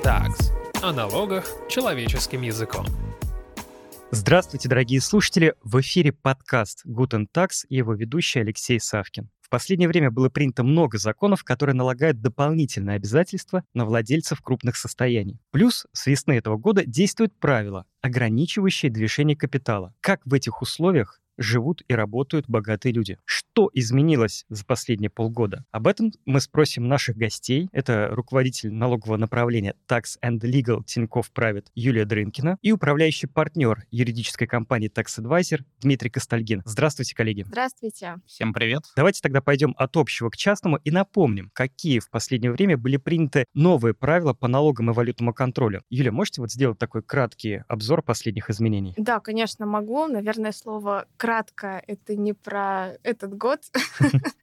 Tags. О налогах человеческим языком. Здравствуйте, дорогие слушатели! В эфире подкаст Guten Tax и его ведущий Алексей Савкин. В последнее время было принято много законов, которые налагают дополнительные обязательства на владельцев крупных состояний. Плюс с весны этого года действуют правила, ограничивающие движение капитала. Как в этих условиях живут и работают богатые люди. Что изменилось за последние полгода? Об этом мы спросим наших гостей. Это руководитель налогового направления Tax and Legal Тинькофф Private Юлия Дрынкина и управляющий партнер юридической компании Tax Advisor Дмитрий Костальгин. Здравствуйте, коллеги. Здравствуйте. Всем привет. Давайте тогда пойдем от общего к частному и напомним, какие в последнее время были приняты новые правила по налогам и валютному контролю. Юлия, можете вот сделать такой краткий обзор последних изменений? Да, конечно, могу. Наверное, слово кратко это не про этот год.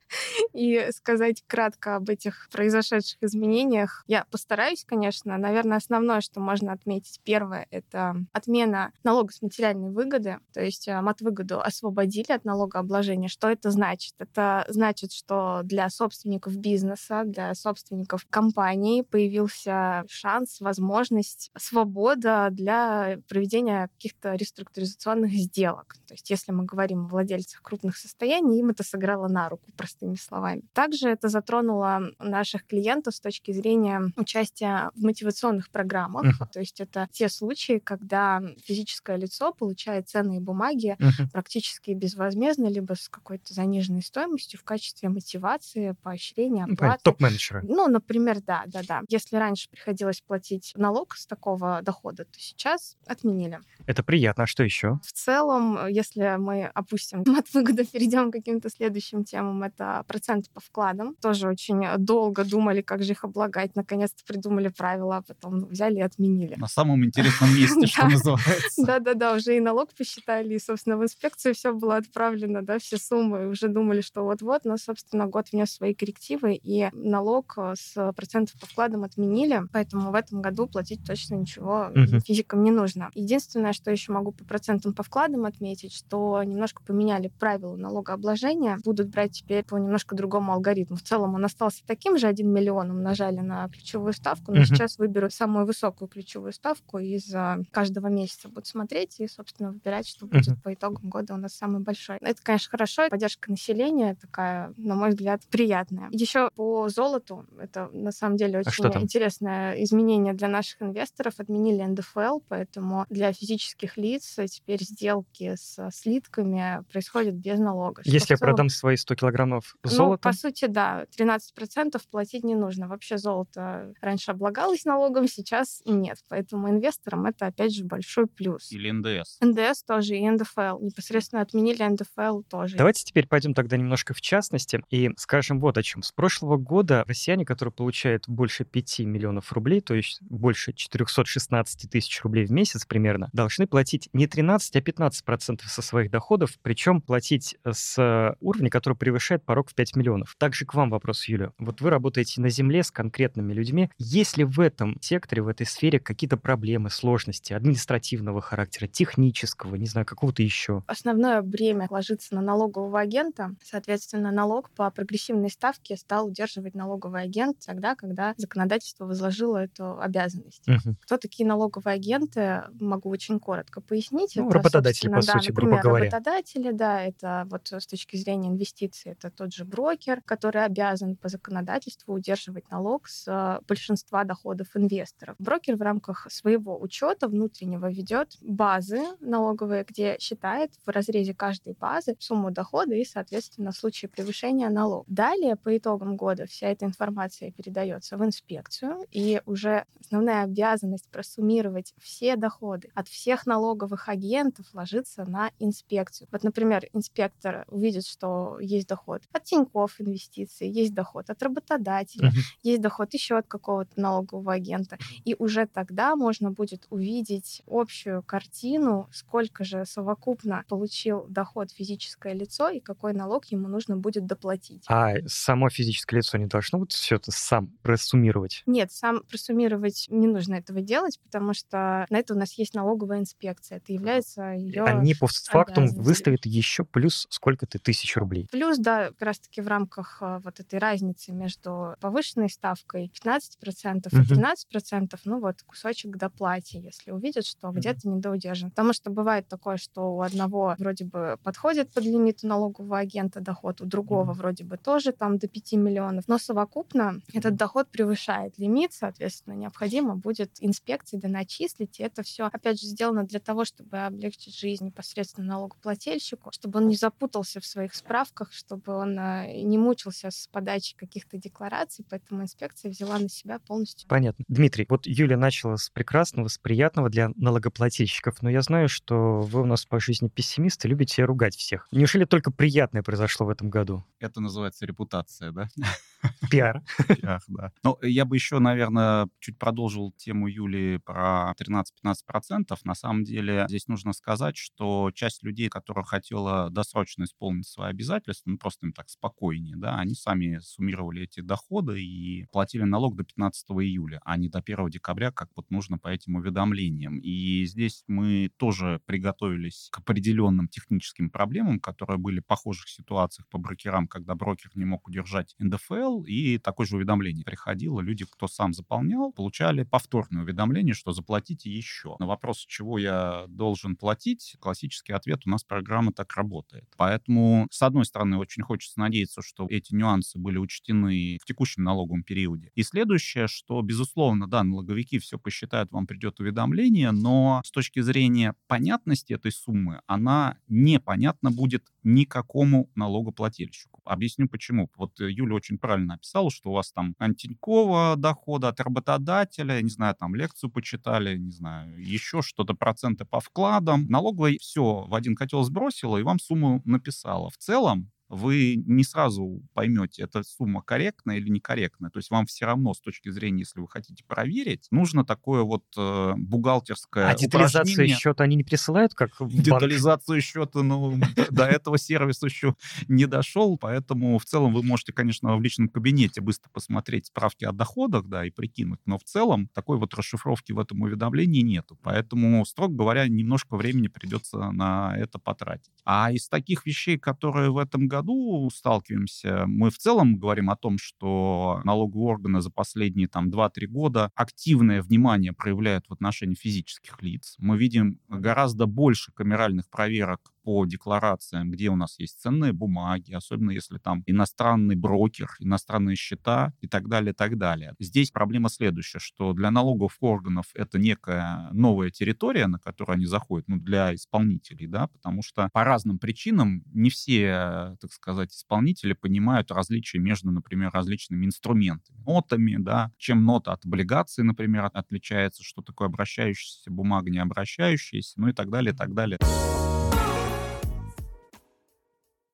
и сказать кратко об этих произошедших изменениях. Я постараюсь, конечно. Наверное, основное, что можно отметить, первое, это отмена налога с материальной выгоды, то есть мат-выгоду освободили от налогообложения. Что это значит? Это значит, что для собственников бизнеса, для собственников компаний появился шанс, возможность, свобода для проведения каких-то реструктуризационных сделок. То есть если мы говорим о владельцах крупных состояний, им это сыграло на руку, простыми словами. Также это затронуло наших клиентов с точки зрения участия в мотивационных программах. Uh-huh. То есть это те случаи, когда физическое лицо получает ценные бумаги uh-huh. практически безвозмездно, либо с какой-то заниженной стоимостью в качестве мотивации, поощрения, ну, оплаты. Топ-менеджеры. Ну, например, да, да, да. Если раньше приходилось платить налог с такого дохода, то сейчас отменили. Это приятно. А что еще? В целом, если мы опустим от выгоды, перейдем к каким-то следующим темам, это процент по вкладам. Тоже очень долго думали, как же их облагать. Наконец-то придумали правила, а потом взяли и отменили. На самом интересном месте, что называется. Да-да-да, уже и налог посчитали, и, собственно, в инспекцию все было отправлено, да, все суммы. Уже думали, что вот-вот, но, собственно, год внес свои коррективы, и налог э, с процентов по вкладам отменили, поэтому в этом году платить точно ничего физикам не нужно. Единственное, что еще могу по процентам по вкладам отметить, что немножко поменяли правила налогообложения, будут брать теперь по немножко другому алгоритму. В целом он остался таким же, 1 миллион умножали на ключевую ставку, но uh-huh. сейчас выберут самую высокую ключевую ставку из каждого месяца будут смотреть и, собственно, выбирать, что будет uh-huh. по итогам года у нас самый большой. Это, конечно, хорошо. Поддержка населения такая, на мой взгляд, приятная. Еще по золоту, это на самом деле а очень а интересное изменение для наших инвесторов. Отменили НДФЛ, поэтому для физических лиц теперь сделки с слитками происходят без налога. Если я целом... продам свои 100 килограммов золота? Ну, по сути, да. 13% платить не нужно. Вообще золото раньше облагалось налогом, сейчас нет. Поэтому инвесторам это, опять же, большой плюс. Или НДС. НДС тоже и НДФЛ. Непосредственно отменили НДФЛ тоже. Давайте теперь пойдем тогда немножко в частности и скажем вот о чем. С прошлого года россияне, которые получают больше 5 миллионов рублей, то есть больше 416 тысяч рублей в месяц примерно, должны платить не 13, а 15 процентов со своих доходов, причем платить с уровня, который превышает порог в 5 миллионов. Также к вам вопрос, Юля. Вот вы работаете на земле с конкретными людьми. Есть ли в этом секторе, в этой сфере какие-то проблемы, сложности административного характера, технического, не знаю, какого-то еще? Основное бремя ложится на налогового агента. Соответственно, налог по прогрессивной ставке стал удерживать налоговый агент тогда, когда законодательство возложило эту обязанность. Угу. Кто такие налоговые агенты? Могу очень коротко пояснить. Ну, это, работодатели, по да, сути, например, грубо говоря. работодатели, да, это вот с точки зрения инвестиций, это тот же брокер, который обязан по законодательству удерживать налог с э, большинства доходов инвесторов. Брокер в рамках своего учета внутреннего ведет базы налоговые, где считает в разрезе каждой базы сумму дохода и, соответственно, в случае превышения налог. Далее, по итогам года, вся эта информация передается в инспекцию, и уже основная обязанность просуммировать все доходы от всех налоговых агентов ложится на инспекцию. Вот, например, инспектор увидит, что есть доход от Тинькофф инвестиции, есть доход от работодателя, uh-huh. есть доход еще от какого-то налогового агента. И уже тогда можно будет увидеть общую картину, сколько же совокупно получил доход физическое лицо и какой налог ему нужно будет доплатить. А само физическое лицо не должно вот все это сам просуммировать? Нет, сам просуммировать не нужно этого делать, потому что на это у нас есть налоговая инспекция. Это является ее Они постфактум выставят еще плюс сколько-то тысяч рублей. Плюс, да, как раз-таки в рамках э, вот этой разницы между повышенной ставкой 15% и 13%, ну вот кусочек к доплате, если увидят, что где-то недоудержан. Потому что бывает такое, что у одного вроде бы подходит под лимит налогового агента доход, у другого вроде бы тоже там до 5 миллионов, но совокупно этот доход превышает лимит, соответственно, необходимо будет инспекции доначислить, и это все, опять же, сделано для того, чтобы облегчить жизнь непосредственно налогоплательщику, чтобы он не запутался в своих справках, чтобы он э, не мучился с подачей каких-то деклараций, поэтому инспекция взяла на себя полностью. Понятно. Дмитрий, вот Юля начала с прекрасного, с приятного для налогоплательщиков, но я знаю, что вы у нас по жизни пессимисты, любите ругать всех. Неужели только приятное произошло в этом году? Это называется репутация, да? Пиар. Пиар, да. Ну, я бы еще, наверное, чуть продолжил тему Юли про 13-15%. На самом деле здесь нужно сказать, что часть людей, которая хотела досрочно исполнить свои обязательства, ну, просто им так спокойнее, да, они сами суммировали эти доходы и платили налог до 15 июля, а не до 1 декабря, как вот нужно по этим уведомлениям. И здесь мы тоже приготовились к определенным техническим проблемам, которые были в похожих ситуациях по брокерам, когда брокер не мог удержать НДФЛ, и такое же уведомление приходило. Люди, кто сам заполнял, получали повторное уведомление, что заплатите еще. На вопрос, чего я должен платить, классический ответ у нас программа так работает. Поэтому, с одной стороны, очень хочется надеяться, что эти нюансы были учтены в текущем налоговом периоде. И следующее, что, безусловно, да, налоговики все посчитают, вам придет уведомление, но с точки зрения понятности этой суммы, она непонятна будет никакому налогоплательщику. Объясню почему. Вот Юля очень правильно описала, что у вас там антинькова дохода от работодателя, не знаю, там лекцию почитали, не знаю, еще что-то, проценты по вкладам. Налоговая все в один котел сбросила и вам сумму написала. В целом, вы не сразу поймете, эта сумма корректная или некорректная. То есть вам все равно с точки зрения, если вы хотите проверить, нужно такое вот э, бухгалтерское А детализацию счета они не присылают, как Детализацию счета, ну, до этого сервис еще не дошел, поэтому в целом вы можете, конечно, в личном кабинете быстро посмотреть справки о доходах, да, и прикинуть, но в целом такой вот расшифровки в этом уведомлении нету. Поэтому, строго говоря, немножко времени придется на это потратить. А из таких вещей, которые в этом году году сталкиваемся. Мы в целом говорим о том, что налоговые органы за последние там 2-3 года активное внимание проявляют в отношении физических лиц. Мы видим гораздо больше камеральных проверок по декларациям, где у нас есть ценные бумаги, особенно если там иностранный брокер, иностранные счета и так далее, и так далее. Здесь проблема следующая, что для налоговых органов это некая новая территория, на которую они заходят, ну, для исполнителей, да, потому что по разным причинам не все, так сказать, исполнители понимают различия между, например, различными инструментами, нотами, да, чем нота от облигации, например, отличается, что такое обращающаяся бумага, не обращающаяся, ну и так далее, и так далее.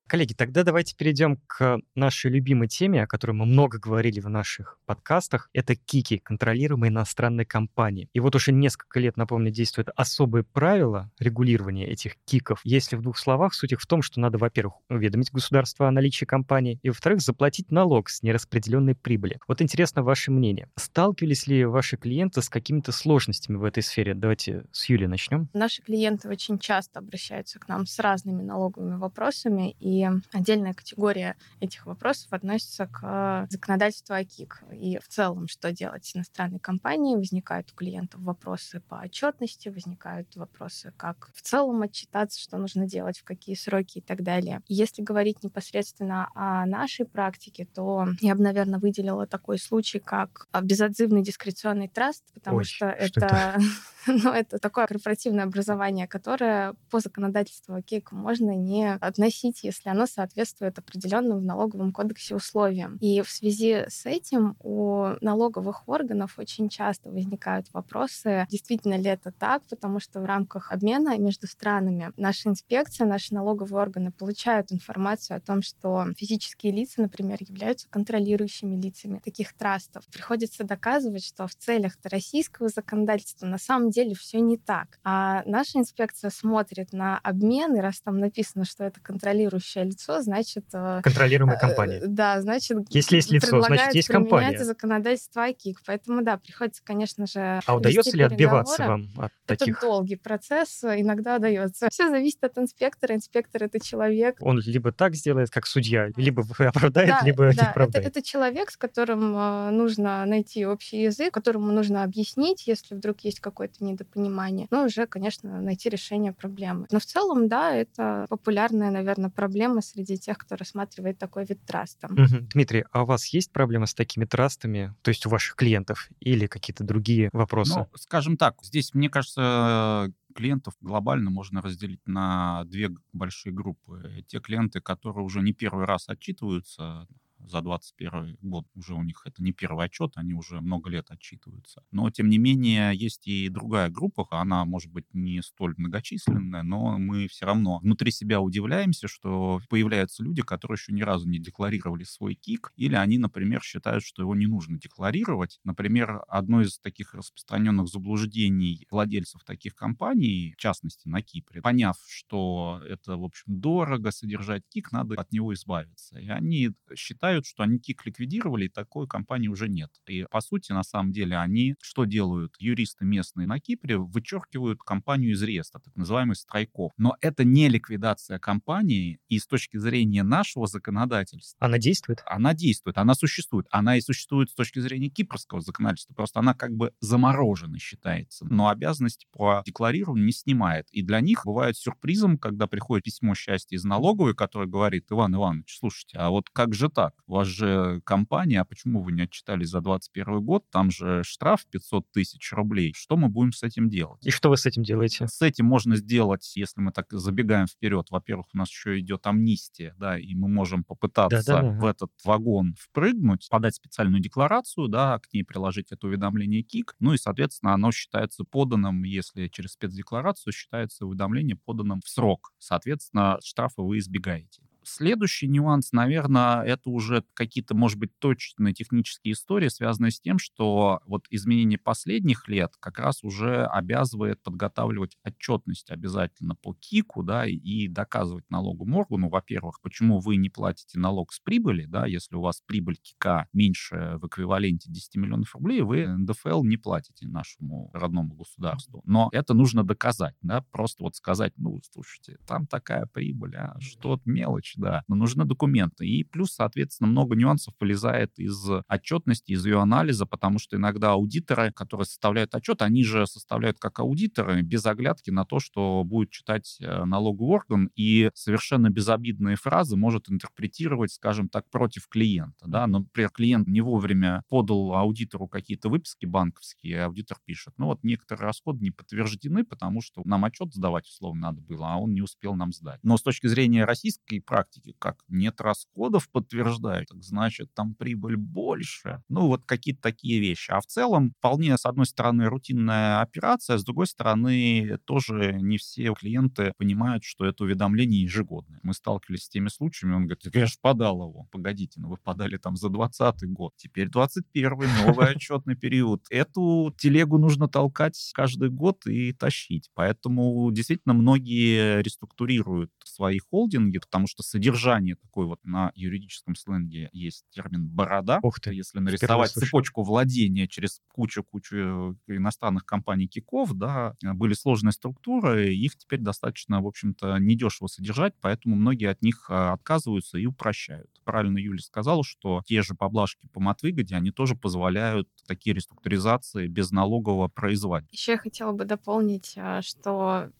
Коллеги, тогда давайте перейдем к нашей любимой теме, о которой мы много говорили в наших подкастах. Это КИКи, контролируемые иностранные компании. И вот уже несколько лет, напомню, действует особые правила регулирования этих КИКов. Если в двух словах, суть их в том, что надо, во-первых, уведомить государство о наличии компании, и, во-вторых, заплатить налог с нераспределенной прибыли. Вот интересно ваше мнение. Сталкивались ли ваши клиенты с какими-то сложностями в этой сфере? Давайте с Юли начнем. Наши клиенты очень часто обращаются к нам с разными налоговыми вопросами, и и отдельная категория этих вопросов относится к законодательству ОКИК. И в целом, что делать с иностранной компанией, возникают у клиентов вопросы по отчетности, возникают вопросы, как в целом отчитаться, что нужно делать, в какие сроки и так далее. Если говорить непосредственно о нашей практике, то я бы, наверное, выделила такой случай, как безотзывный дискреционный траст, потому Ой, что, что это, это ну, это такое корпоративное образование, которое по законодательству ОКИК можно не относить, если если оно соответствует определенным в налоговом кодексе условиям. И в связи с этим у налоговых органов очень часто возникают вопросы, действительно ли это так, потому что в рамках обмена между странами наша инспекция, наши налоговые органы получают информацию о том, что физические лица, например, являются контролирующими лицами таких трастов. Приходится доказывать, что в целях российского законодательства на самом деле все не так. А наша инспекция смотрит на обмен, и раз там написано, что это контролирующий действующее лицо, значит... Э, Контролируемая компания. Да, значит... Если есть лицо, значит, есть компания. законодательство АКИК. Поэтому, да, приходится, конечно же... А удается ли отбиваться вам от таких? Это долгий процесс, иногда удается. Все зависит от инспектора. Инспектор — это человек. Он либо так сделает, как судья, либо оправдает, да, либо да, не оправдает. Это, это человек, с которым нужно найти общий язык, которому нужно объяснить, если вдруг есть какое-то недопонимание. Ну, уже, конечно, найти решение проблемы. Но в целом, да, это популярная, наверное, проблема среди тех, кто рассматривает такой вид траста. Угу. Дмитрий, а у вас есть проблемы с такими трастами, то есть у ваших клиентов, или какие-то другие вопросы? Ну, скажем так, здесь, мне кажется, клиентов глобально можно разделить на две большие группы. Те клиенты, которые уже не первый раз отчитываются за 2021 год уже у них это не первый отчет, они уже много лет отчитываются. Но, тем не менее, есть и другая группа, она, может быть, не столь многочисленная, но мы все равно внутри себя удивляемся, что появляются люди, которые еще ни разу не декларировали свой КИК, или они, например, считают, что его не нужно декларировать. Например, одно из таких распространенных заблуждений владельцев таких компаний, в частности, на Кипре, поняв, что это, в общем, дорого содержать КИК, надо от него избавиться. И они считают, считают, что они КИК ликвидировали, и такой компании уже нет. И, по сути, на самом деле, они что делают? Юристы местные на Кипре вычеркивают компанию из реестра, так называемый страйков. Но это не ликвидация компании, и с точки зрения нашего законодательства... Она действует? Она действует, она существует. Она и существует с точки зрения кипрского законодательства, просто она как бы заморожена считается, но обязанности по декларированию не снимает. И для них бывает сюрпризом, когда приходит письмо счастья из налоговой, которое говорит, Иван Иванович, слушайте, а вот как же так? У вас же компания, а почему вы не отчитались за 2021 год? Там же штраф 500 тысяч рублей. Что мы будем с этим делать? И что вы с этим делаете? С этим можно сделать, если мы так забегаем вперед. Во-первых, у нас еще идет амнистия, да, и мы можем попытаться да, да, да. в этот вагон впрыгнуть, подать специальную декларацию, да, к ней приложить это уведомление КИК, ну и, соответственно, оно считается поданным, если через спецдекларацию считается уведомление поданным в срок. Соответственно, штрафа вы избегаете. Следующий нюанс, наверное, это уже какие-то, может быть, точные технические истории, связанные с тем, что вот изменение последних лет как раз уже обязывает подготавливать отчетность обязательно по КИКу, да, и доказывать налоговому органу, во-первых, почему вы не платите налог с прибыли, да, если у вас прибыль КИКа меньше в эквиваленте 10 миллионов рублей, вы НДФЛ не платите нашему родному государству. Но это нужно доказать, да, просто вот сказать, ну, слушайте, там такая прибыль, а что-то мелочь, да, но нужны документы. И плюс, соответственно, много нюансов вылезает из отчетности, из ее анализа, потому что иногда аудиторы, которые составляют отчет, они же составляют как аудиторы без оглядки на то, что будет читать э, налоговый орган и совершенно безобидные фразы может интерпретировать, скажем так, против клиента. Да? Например, клиент не вовремя подал аудитору какие-то выписки банковские, аудитор пишет, ну вот некоторые расходы не подтверждены, потому что нам отчет сдавать условно надо было, а он не успел нам сдать. Но с точки зрения российской практики, практике, как нет расходов подтверждают, так значит там прибыль больше. Ну вот какие-то такие вещи. А в целом вполне, с одной стороны, рутинная операция, с другой стороны, тоже не все клиенты понимают, что это уведомление ежегодное. Мы сталкивались с теми случаями, он говорит, я же подал его. Погодите, ну вы подали там за 20 год, теперь 21 новый отчетный период. Эту телегу нужно толкать каждый год и тащить. Поэтому действительно многие реструктурируют свои холдинги, потому что содержание такой вот на юридическом сленге есть термин «борода». Ух ты, Если нарисовать цепочку владения через кучу-кучу иностранных компаний киков, да, были сложные структуры, их теперь достаточно, в общем-то, недешево содержать, поэтому многие от них а, отказываются и упрощают. Правильно Юля сказала, что те же поблажки по матвыгоде, они тоже позволяют такие реструктуризации без налогового производить. Еще я хотела бы дополнить, а, что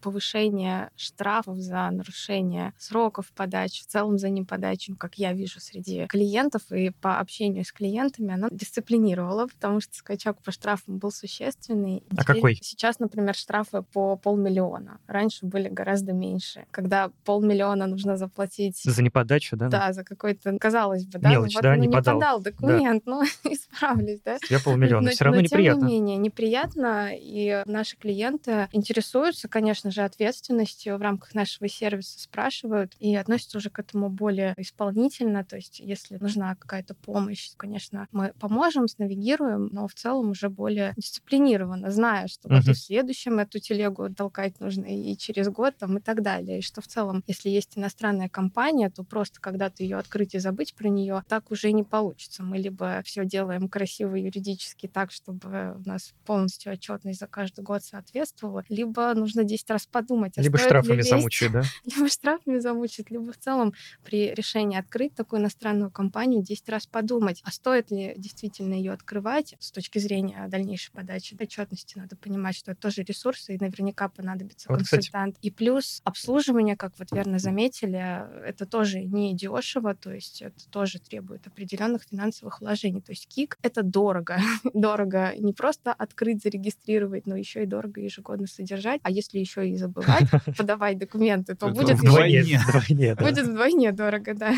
повышение штрафов за нарушение сроков подачи, в целом за неподачу, как я вижу среди клиентов и по общению с клиентами, она дисциплинировала, потому что скачок по штрафам был существенный. А какой? Сейчас, например, штрафы по полмиллиона. Раньше были гораздо меньше. Когда полмиллиона нужно заплатить... За неподачу, да? Да, за какой-то, казалось бы, да? Мелочь, вот, да, ну, не, не подал. подал документ, да. ну, исправлюсь, да? Я полмиллиона, но, все равно но, неприятно. тем не менее, неприятно, и наши клиенты интересуются, конечно, конечно же, ответственностью в рамках нашего сервиса спрашивают и относятся уже к этому более исполнительно. То есть, если нужна какая-то помощь, конечно, мы поможем, снавигируем, но в целом уже более дисциплинированно, зная, что uh-huh. в следующем эту телегу толкать нужно и через год там, и так далее. И что в целом, если есть иностранная компания, то просто когда-то ее открыть и забыть про нее, так уже не получится. Мы либо все делаем красиво юридически так, чтобы у нас полностью отчетность за каждый год соответствовала, либо нужно 10 раз подумать. А либо штрафами замучить, да? Либо штрафами замучить, либо в целом при решении открыть такую иностранную компанию 10 раз подумать, а стоит ли действительно ее открывать с точки зрения дальнейшей подачи отчетности. Надо понимать, что это тоже ресурсы, и наверняка понадобится вот, консультант. Кстати. И плюс обслуживание, как вот верно заметили, это тоже не дешево, то есть это тоже требует определенных финансовых вложений. То есть КИК — это дорого. дорого не просто открыть, зарегистрировать, но еще и дорого ежегодно содержать. А если еще и забывать подавать документы, то будет вдвойне. Будет вдвойне дорого, да.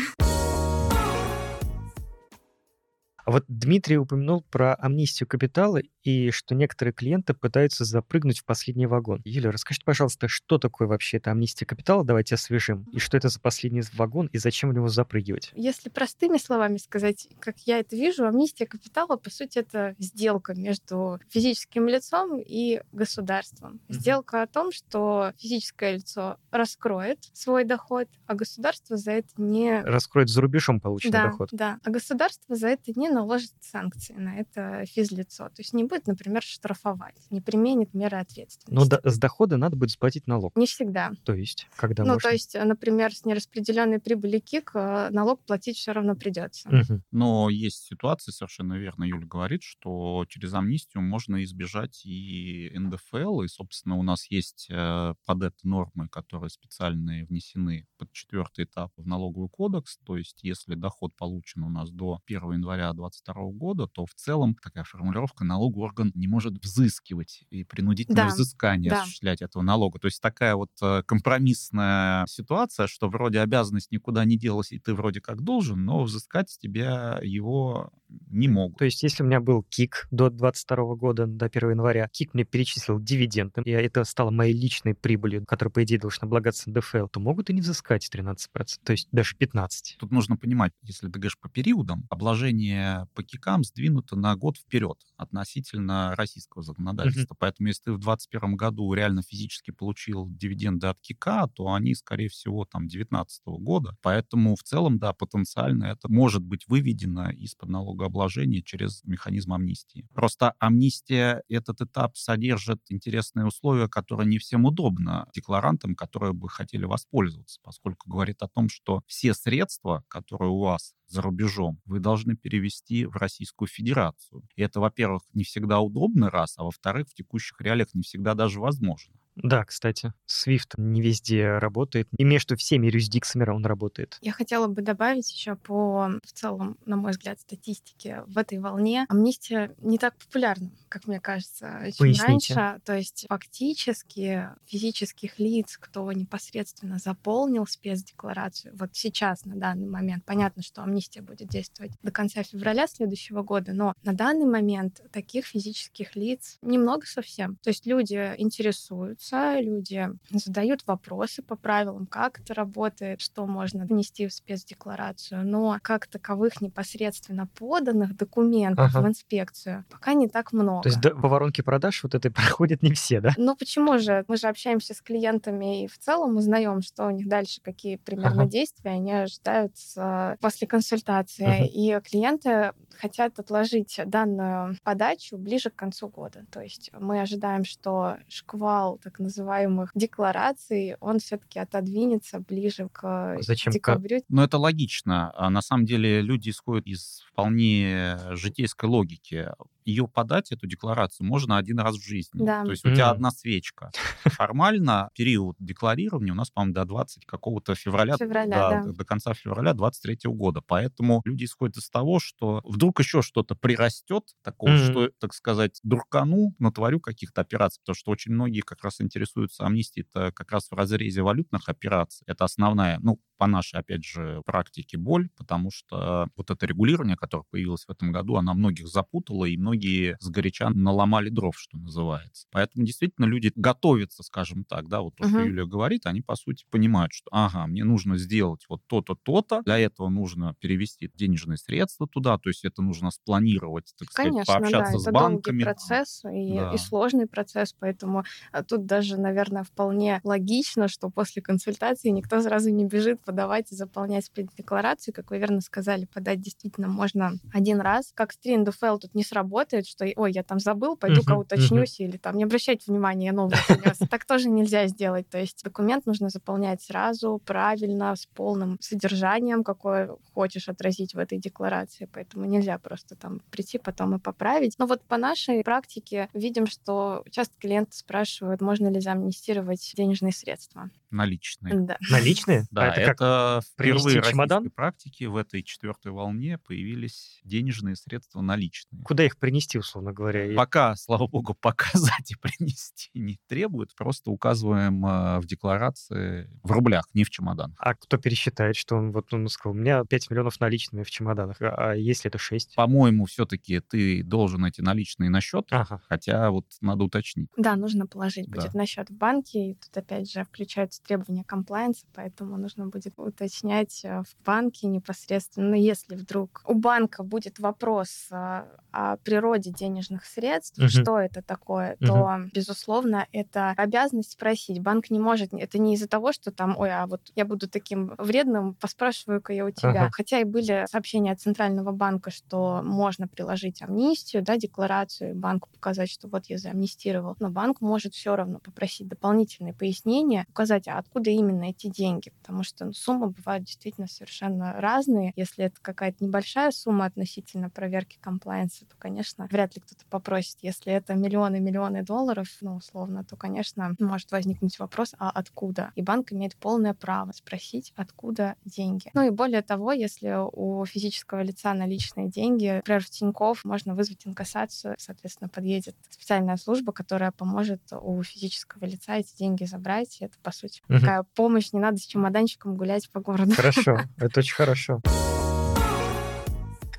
А вот Дмитрий упомянул про амнистию капитала и что некоторые клиенты пытаются запрыгнуть в последний вагон. Юля, расскажите, пожалуйста, что такое вообще эта амнистия капитала? Давайте освежим. И что это за последний вагон, и зачем в него запрыгивать? Если простыми словами сказать, как я это вижу, амнистия капитала, по сути, это сделка между физическим лицом и государством. Mm-hmm. Сделка о том, что физическое лицо раскроет свой доход, а государство за это не... Раскроет за рубежом полученный да, доход. Да, а государство за это не наложит санкции на это физлицо. То есть не будет, например, штрафовать, не применит меры ответственности. Но до, с дохода надо будет заплатить налог. Не всегда. То есть, когда Ну, можно? то есть, например, с нераспределенной прибыли КИК э, налог платить все равно придется. Мгм. Но есть ситуации, совершенно верно Юля говорит, что через амнистию можно избежать и НДФЛ, и, собственно, у нас есть э, под это нормы, которые специально внесены под четвертый этап в налоговый кодекс, то есть если доход получен у нас до 1 января 2022 года, то в целом такая формулировка налоговый орган не может взыскивать и принудительное Да, взыскание да. осуществлять этого налога. То есть такая вот э, компромиссная ситуация, что вроде обязанность никуда не делась, и ты вроде как должен, но взыскать с тебя его не могут. То есть, если у меня был КИК до 22 года, до 1 января, КИК мне перечислил дивиденды, и это стало моей личной прибылью, которая, по идее, должна облагаться НДФЛ, то могут и не взыскать 13%, то есть даже 15%. Тут нужно понимать, если ты говоришь по периодам, обложение по КИКам сдвинуто на год вперед относительно российского законодательства. Поэтому если ты в 2021 году реально физически получил дивиденды от КИКа, то они, скорее всего, там 2019 года. Поэтому в целом, да, потенциально это может быть выведено из-под налогообложения через механизм амнистии. Просто амнистия, этот этап содержит интересные условия, которые не всем удобно декларантам, которые бы хотели воспользоваться, поскольку говорит о том, что все средства, которые у вас за рубежом, вы должны перевести в Российскую Федерацию. И это, во-первых, не всегда удобно, раз, а во-вторых, в текущих реалиях не всегда даже возможно. Да, кстати, SWIFT не везде работает. И между всеми юрисдикциями он работает. Я хотела бы добавить еще по, в целом, на мой взгляд, статистике в этой волне. Амнистия не так популярна, как мне кажется, чем Поясните. раньше. То есть фактически физических лиц, кто непосредственно заполнил спецдекларацию, вот сейчас, на данный момент, понятно, что амнистия будет действовать до конца февраля следующего года, но на данный момент таких физических лиц немного совсем. То есть люди интересуются, люди задают вопросы по правилам, как это работает, что можно внести в спецдекларацию, но как таковых непосредственно поданных документов Ага. в инспекцию пока не так много. То есть до- по воронке продаж вот этой проходят не все, да? Ну почему же? Мы же общаемся с клиентами и в целом узнаем, что у них дальше, какие примерно Ага. действия они ожидают с- после консультации. Мгм. И клиенты хотят отложить данную подачу ближе к концу года. То есть мы ожидаем, что шквал так называемых деклараций, он все-таки отодвинется ближе к Зачем? декабрю. Но это логично. А на самом деле люди исходят из вполне житейской логики. Ее подать, эту декларацию, можно один раз в жизни. Да. То есть у тебя Мгм. одна свечка. Формально период декларирования у нас, по-моему, до 20 какого-то февраля, Февраля, да, да. до- конца февраля 23 года. Поэтому люди исходят из того, что вдруг еще что-то прирастет, такого, Мгм. что, так сказать, дуркану, натворю каких-то операций, потому что очень многие как раз интересуются амнистией это как раз в разрезе валютных операций. Это основная, ну, по нашей, опять же, практике боль, потому что вот это регулирование, которое появилось в этом году, оно многих запутало, и многие многие сгоряча наломали дров, что называется. Поэтому действительно люди готовятся, скажем так, да, вот то, что Мгм. Юлия говорит, они, по сути, понимают, что, ага, мне нужно сделать вот то-то, то-то, для этого нужно перевести денежные средства туда, то есть это нужно спланировать, так сказать, Конечно, да, пообщаться с это долгий банками. процесс и, Да. и сложный процесс, поэтому а, тут даже, наверное, вполне логично, что после консультации никто сразу не бежит подавать и заполнять спецдекларацию. Как вы верно сказали, подать действительно можно один раз. Как стрин ДФЛ тут не сработает, что ой, я там забыл, пойду-ка уточнюсь, или там не обращайте внимания, я новый принес. Так тоже нельзя сделать. То есть документ нужно заполнять сразу, правильно, с полным содержанием, какое хочешь отразить в этой декларации. Поэтому нельзя просто там прийти потом и поправить. Но вот по нашей практике видим, что часто клиенты спрашивают, можно ли заамнистировать денежные средства. Наличные. Да. Наличные? Да, А это это, как? впервые в чемодан? практике в этой четвертой волне появились денежные средства наличные. Куда их принести, условно говоря? Пока, слава богу, показать и принести не требует, просто указываем э, в декларации в рублях, не в чемодан. А кто пересчитает, что он вот он сказал, у меня 5 миллионов наличными в чемоданах, а а если это 6? По-моему, все-таки ты должен эти наличные на счет, Ага. хотя вот надо уточнить. Да, нужно положить Да. будет на счет в банке. И тут опять же включаются требования комплайенса, поэтому нужно будет уточнять э, в банке непосредственно. Но если вдруг у банка будет вопрос э, о природе денежных средств, Мгм. что это такое, то, безусловно, это обязанность спросить. Банк не может, это не из-за того, что там, ой, а вот я буду таким вредным, поспрашиваю-ка я у тебя. Ага. Хотя и были сообщения от Центрального банка, что можно приложить амнистию, да, декларацию, банку показать, что вот я заамнистировал. Но банк может все равно попросить дополнительные пояснения, указать, а откуда именно эти деньги, потому что ну, суммы бывают действительно совершенно разные. Если это какая-то небольшая сумма относительно проверки комплайенса, то, конечно, вряд ли кто-то попросит. Если это миллионы-миллионы долларов, ну, условно, то, конечно, может возникнуть вопрос, а откуда? И банк имеет полное право спросить, откуда деньги. Ну и более того, если у физического лица наличные деньги, например, в Тинькофф можно вызвать инкассацию, соответственно, подъедет специальная служба, которая поможет у физического лица эти деньги забрать. И это, по сути, Мгм. такая помощь. Не надо с чемоданчиком гулять по городу. Хорошо, это очень хорошо.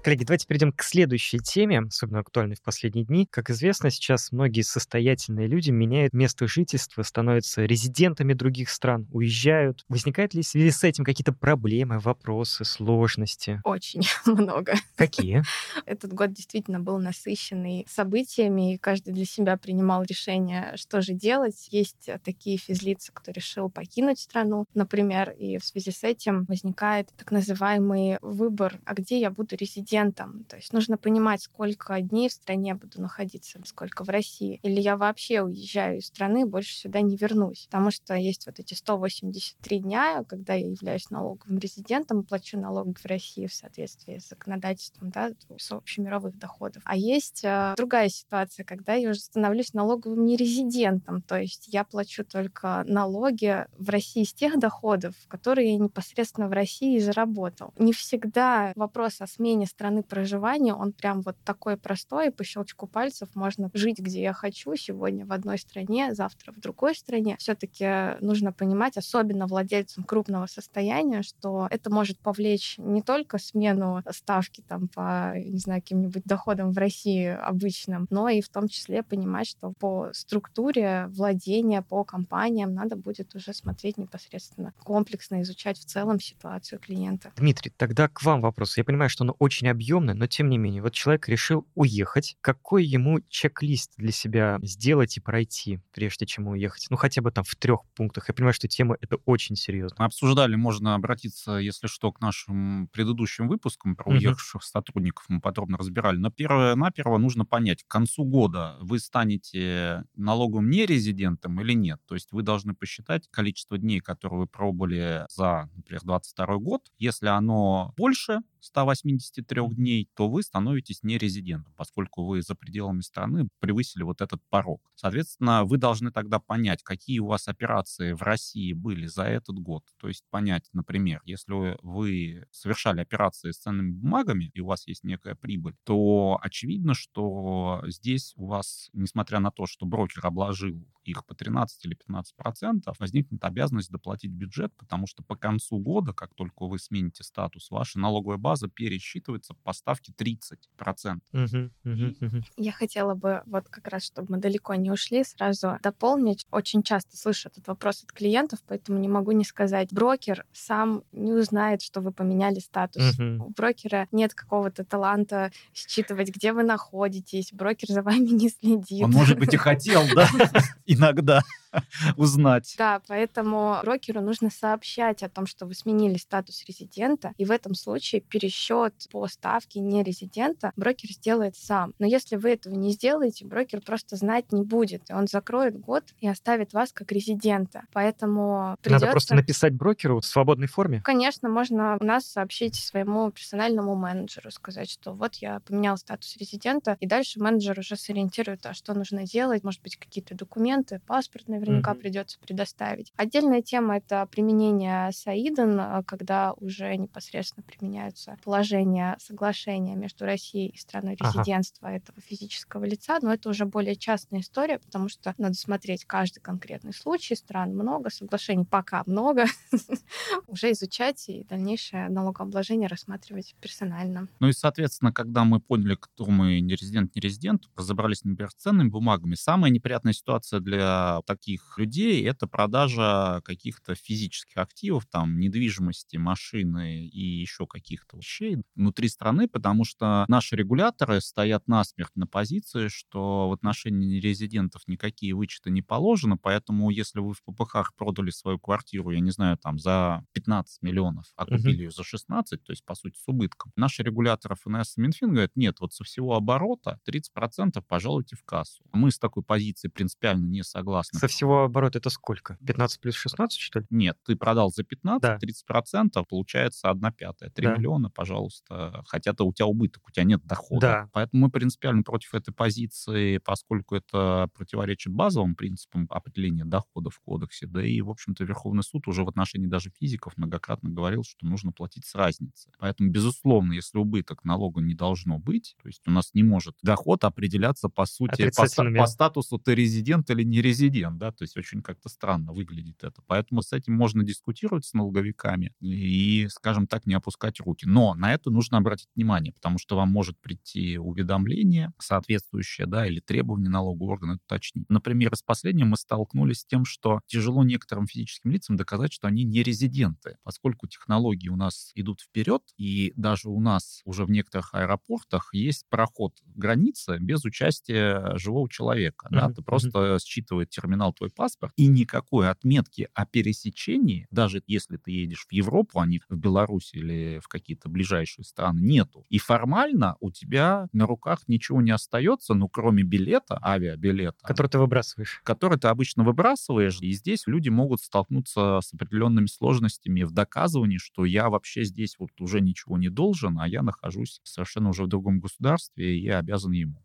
Коллеги, давайте перейдем к следующей теме, особенно актуальной в последние дни. Как известно, сейчас многие состоятельные люди меняют место жительства, становятся резидентами других стран, уезжают. Возникают ли в связи с этим какие-то проблемы, вопросы, сложности? Очень много. Какие? Этот год действительно был насыщенный событиями, и каждый для себя принимал решение, что же делать. Есть э, такие физлицы, кто решил покинуть страну, например, и в связи с этим возникает так называемый выбор, а где я буду резидентом. То есть нужно понимать, сколько дней в стране буду находиться, сколько в России. Или я вообще уезжаю из страны, больше сюда не вернусь. Потому что есть вот эти 183 дня, когда я являюсь налоговым резидентом, плачу налоги в России в соответствии с законодательством, да, с общемировых доходов. А есть э, другая ситуация, когда я уже становлюсь налоговым нерезидентом, то есть я плачу только налоги в России с тех доходов, которые я непосредственно в России заработал. Не всегда вопрос о смене страны проживания, он прям вот такой простой, и по щелчку пальцев можно жить, где я хочу, сегодня в одной стране, завтра в другой стране. Все-таки нужно понимать, особенно владельцам крупного состояния, что это может повлечь не только смену ставки там по, не знаю, каким-нибудь доходам в России обычным, но и в том числе понимать, что по структуре владения, по компаниям надо будет уже смотреть непосредственно комплексно, изучать в целом ситуацию клиента. Дмитрий, тогда к вам вопрос. Я понимаю, что он очень объемный, но тем не менее, вот человек решил уехать. Какой ему чек-лист для себя сделать и пройти, прежде чем уехать? Ну, хотя бы там в трех пунктах. Я понимаю, что тема это очень серьезно. Мы обсуждали, можно обратиться, если что, к нашим предыдущим выпускам про Мгм. уехавших сотрудников, мы подробно разбирали. Но первое-наперво нужно понять, к концу года вы станете налоговым нерезидентом или нет. То есть вы должны посчитать количество дней, которые вы пробовали за, например, 22 год. Если оно больше 183 дней, то вы становитесь нерезидентом, поскольку вы за пределами страны превысили вот этот порог. Соответственно, вы должны тогда понять, какие у вас операции в России были за этот год. То есть понять, например, если вы совершали операции с ценными бумагами, и у вас есть некая прибыль, то очевидно, что здесь у вас, несмотря на то, что брокер обложил их по 13 или 15 процентов, возникнет обязанность доплатить бюджет, потому что по концу года, как только вы смените статус, ваша налоговая база пересчитывается по ставке 30 процентов. Угу, угу, угу. Я хотела бы вот как раз, чтобы мы далеко не ушли, сразу дополнить. Очень часто слышу этот вопрос от клиентов, поэтому не могу не сказать. Брокер сам не узнает, что вы поменяли статус. Угу. У брокера нет какого-то таланта считывать, где вы находитесь. Брокер за вами не следит. Он, может быть, и хотел, да, иногда узнать. Да, поэтому брокеру нужно сообщать о том, что вы сменили статус резидента, и в этом случае пересчет по ставке нерезидента брокер сделает сам. Но если вы этого не сделаете, брокер просто знать не будет, и он закроет год и оставит вас как резидента. Поэтому придется... Надо просто написать брокеру в свободной форме. Конечно, можно у нас сообщить своему персональному менеджеру, сказать, что вот я поменял статус резидента, и дальше менеджер уже сориентирует, а что нужно делать, может быть, какие-то документы, паспорт наверняка Мгм. придется предоставить. Отдельная тема — это применение САИДен, а, когда уже непосредственно применяются положения соглашения между Россией и страной Ага. резидентства этого физического лица, но это уже более частная история, потому что надо смотреть каждый конкретный случай, стран много, соглашений пока много, уже изучать и дальнейшее налогообложение рассматривать персонально. Ну и, соответственно, когда мы поняли, кто мы, не резидент, не резидент, разобрались, например, с ценными бумагами, самая неприятная ситуация для таких людей — это продажа каких-то физических активов, там, недвижимости, машины и еще каких-то вещей внутри страны, потому что наши регуляторы стоят насмерть на позиции, что в отношении резидентов никакие вычеты не положены, поэтому если вы в ППХ продали свою квартиру, я не знаю, там, за 15 миллионов, а купили ее за 16, то есть, по сути, с убытком, наши регуляторы ФНС и Минфин говорят, нет, вот со всего оборота 30% пожалуйте в кассу. Мы с такой позиции принципиально не согласны. Со всего оборота это сколько? 15 плюс 16, что ли? Нет, ты продал за 15, Да. 30%, получается 1 пятая. 3 Да. миллиона, пожалуйста. Хотя то у тебя убыток, у тебя нет дохода. Да. Поэтому мы принципиально против этой позиции, поскольку это противоречит базовым принципам определения дохода в кодексе. Да и, в общем-то, Верховный суд уже в отношении даже физиков многократно говорил, что нужно платить с разницы. Поэтому, безусловно, если убыток налога не должно быть, то есть у нас не может доход определяться, по сути, по, по статусу ты резидент или не резидент, да, то есть очень как-то странно выглядит это. Поэтому с этим можно дискутировать с налоговиками и, скажем так, не опускать руки. Но на это нужно обратить внимание, потому что вам может прийти уведомление соответствующее, да, или требование налогового органа уточнить. Например, с последним мы столкнулись с тем, что тяжело некоторым физическим лицам доказать, что они не резиденты, поскольку технологии у нас идут вперед, и даже у нас уже в некоторых аэропортах есть проход границы без участия живого человека. Да? Мгм, Ты просто считывает терминал твой паспорт, и никакой отметки о пересечении, даже если ты едешь в Европу, а не в Беларусь или в какие-то ближайшие страны, нету. И формально у тебя на руках ничего не остается, ну, кроме билета, авиабилета, Который ты выбрасываешь. который ты обычно выбрасываешь, и здесь люди могут столкнуться с определенными сложностями в доказывании, что я вообще здесь вот уже ничего не должен, а я нахожусь совершенно уже в другом государстве, и я обязан ему.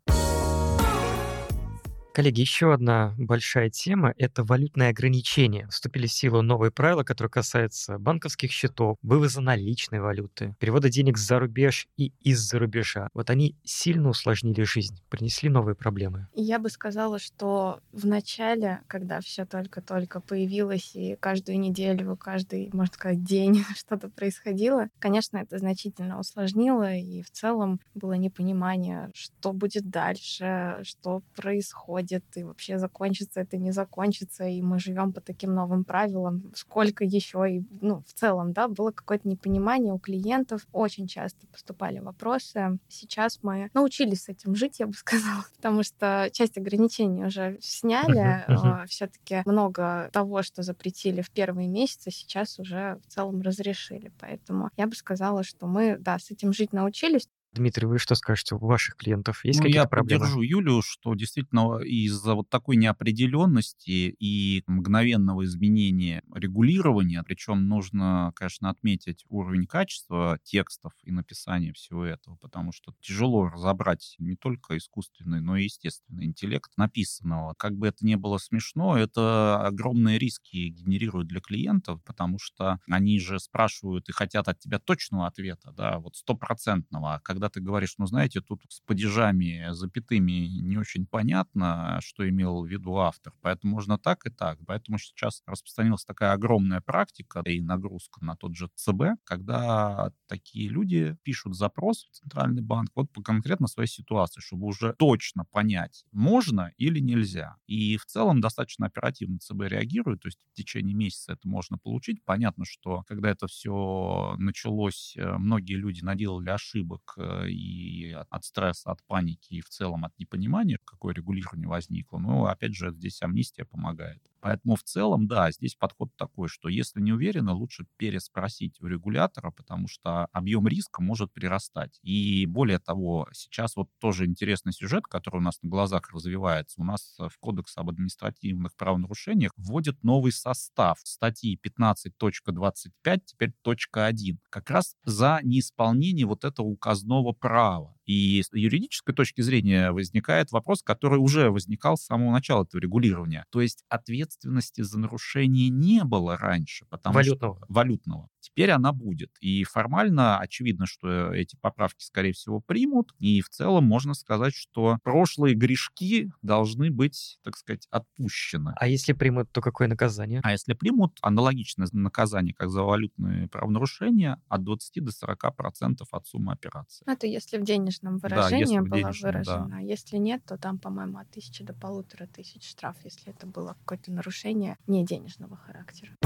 Коллеги, еще одна большая тема — это валютные ограничения. Вступили в силу новые правила, которые касаются банковских счетов, вывоза наличной валюты, перевода денег за рубеж и из-за рубежа. Вот они сильно усложнили жизнь, принесли новые проблемы. Я бы сказала, что в начале, когда все только-только появилось, и каждую неделю, каждый, можно сказать, день что-то происходило, конечно, это значительно усложнило, и в целом было непонимание, что будет дальше, что происходит, и вообще закончится это, не закончится, и мы живем по таким новым правилам, сколько еще, и, ну, в целом, да, было какое-то непонимание у клиентов, очень часто поступали вопросы. Сейчас мы научились с этим жить, я бы сказала, потому что часть ограничений уже сняли, мгм. все-таки много того, что запретили в первые месяцы, сейчас уже в целом разрешили, поэтому я бы сказала, что мы, да, с этим жить научились, Дмитрий, вы что скажете? У ваших клиентов есть Ну, какие-то я проблемы? поддержу Юлю, что действительно из-за вот такой неопределенности и мгновенного изменения регулирования, причем нужно, конечно, отметить уровень качества текстов и написания всего этого, потому что тяжело разобрать не только искусственный, но и естественный интеллект написанного. Как бы это ни было смешно, это огромные риски генерирует для клиентов, потому что они же спрашивают и хотят от тебя точного ответа, да, вот стопроцентного, а когда когда ты говоришь, ну, знаете, тут с падежами, запятыми не очень понятно, что имел в виду автор, поэтому можно так и так. Поэтому сейчас распространилась такая огромная практика и нагрузка на тот же ЦБ, когда такие люди пишут запрос в Центральный банк вот по конкретно своей ситуации, чтобы уже точно понять, можно или нельзя. И в целом достаточно оперативно ЦБ реагирует, то есть в течение месяца это можно получить. Понятно, что когда это все началось, э, многие люди наделали ошибок э, и от стресса, от паники, и в целом от непонимания, какое регулирование возникло. Но, опять же, здесь амнистия помогает. Поэтому в целом, да, здесь подход такой, что если не уверены, лучше переспросить у регулятора, потому что объем риска может прирастать. И более того, сейчас вот тоже интересный сюжет, который у нас на глазах развивается. У нас в Кодекс об административных правонарушениях вводит новый состав статьи 15.25, теперь точка 1, как раз за неисполнение вот этого указного права. И с юридической точки зрения возникает вопрос, который уже возникал с самого начала этого регулирования. То есть ответственности за нарушение не было раньше. Потому валютного. Что, валютного. Теперь она будет. И формально очевидно, что эти поправки, скорее всего, примут. И в целом можно сказать, что прошлые грешки должны быть, так сказать, отпущены. А если примут, то какое наказание? А если примут, аналогичное наказание, как за валютные правонарушения, от 20 до 40 процентов от суммы операции. Это если в денежном выражении да, было денежном, выражено. Да. Если нет, то там, по-моему, от тысячи до полутора тысяч штраф, если это было какое-то нарушение не денежного характера.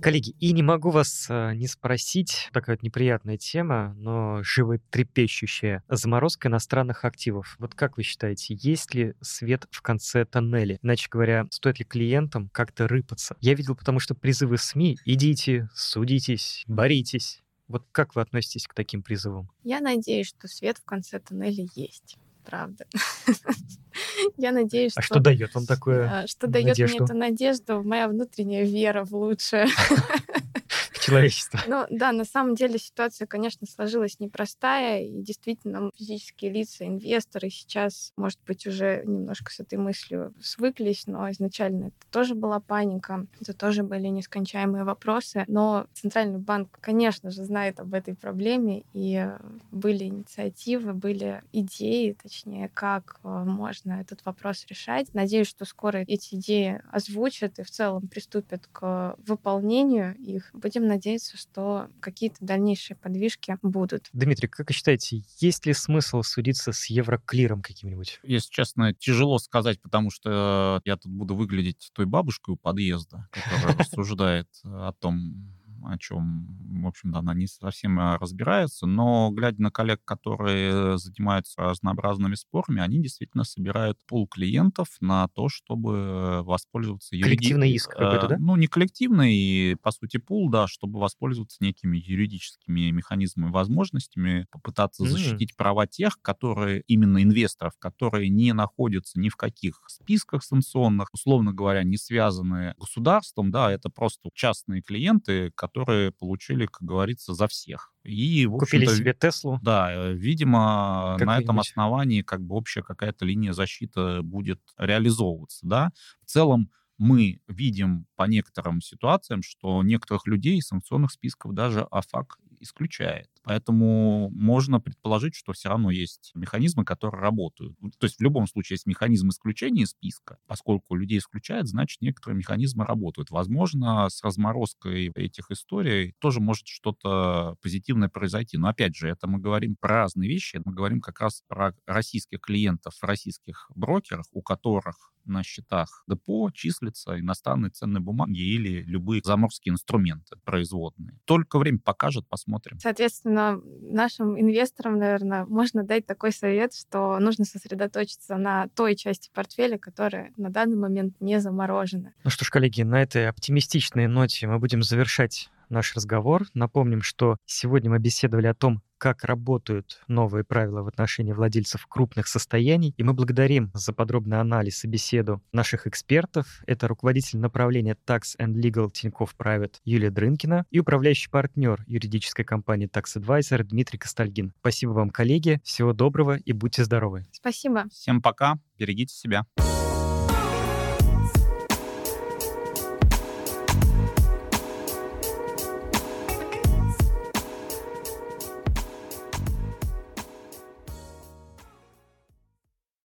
Коллеги, и не могу вас э, не спросить, такая вот неприятная тема, но животрепещущая, заморозка иностранных активов. Вот как вы считаете, есть ли свет в конце тоннеля? Иначе говоря, стоит ли клиентам как-то рыпаться? Я видел, потому что призывы СМИ «идите, судитесь, боритесь». Вот как вы относитесь к таким призывам? Я надеюсь, что свет в конце тоннеля есть. Правда. Я надеюсь, что... А что дает вам такое Что дает мне эту надежду? Моя внутренняя вера в лучшее. человечества. Ну да, на самом деле ситуация, конечно, сложилась непростая, и действительно физические лица, инвесторы сейчас, может быть, уже немножко с этой мыслью свыклись, но изначально это тоже была паника, это тоже были нескончаемые вопросы, но Центральный банк, конечно же, знает об этой проблеме, и были инициативы, были идеи, точнее, как э, можно этот вопрос решать. Надеюсь, что скоро эти идеи озвучат и в целом приступят к выполнению их. Будем надеяться, что какие-то дальнейшие подвижки будут. Дмитрий, как вы считаете, есть ли смысл судиться с Евроклиром каким-нибудь? Если честно, тяжело сказать, потому что я тут буду выглядеть той бабушкой у подъезда, которая рассуждает о том, о чем, в общем-то, она не совсем а, разбирается, но глядя на коллег, которые занимаются разнообразными спорами, они действительно собирают пул клиентов на то, чтобы воспользоваться... Коллективный юриди... иск какой-то, э, да? Ну, не коллективный, по сути, пул, да, чтобы воспользоваться некими юридическими механизмами, возможностями, попытаться mm-hmm. защитить права тех, которые, именно инвесторов, которые не находятся ни в каких списках санкционных, условно говоря, не связаны государством, да, это просто частные клиенты, которые которые получили, как говорится, за всех. И, в Купили себе Теслу. Да, э, видимо, на этом основании как бы общая какая-то линия защиты будет реализовываться, да. В целом мы видим по некоторым ситуациям, что некоторых людей из санкционных списков даже АФАК исключает. Поэтому можно предположить, что все равно есть механизмы, которые работают. То есть в любом случае есть механизм исключения из списка. Поскольку людей исключают, значит, некоторые механизмы работают. Возможно, с разморозкой этих историй тоже может что-то позитивное произойти. Но опять же, это мы говорим про разные вещи. Мы говорим как раз про российских клиентов, российских брокеров, у которых на счетах депо числятся иностранные ценные бумаги или любые заморские инструменты производные. Только время покажет, посмотрим. Соответственно, нашим инвесторам, наверное, можно дать такой совет, что нужно сосредоточиться на той части портфеля, которая на данный момент не заморожена. Ну что ж, коллеги, на этой оптимистичной ноте мы будем завершать наш разговор. Напомним, что сегодня мы беседовали о том, как работают новые правила в отношении владельцев крупных состояний. И мы благодарим за подробный анализ и беседу наших экспертов. Это руководитель направления Tax and Legal Тинькофф Private Юлия Дрынкина и управляющий партнер юридической компании Tax Advisor Дмитрий Костальгин. Спасибо вам, коллеги. Всего доброго и будьте здоровы. Спасибо. Всем пока. Берегите себя.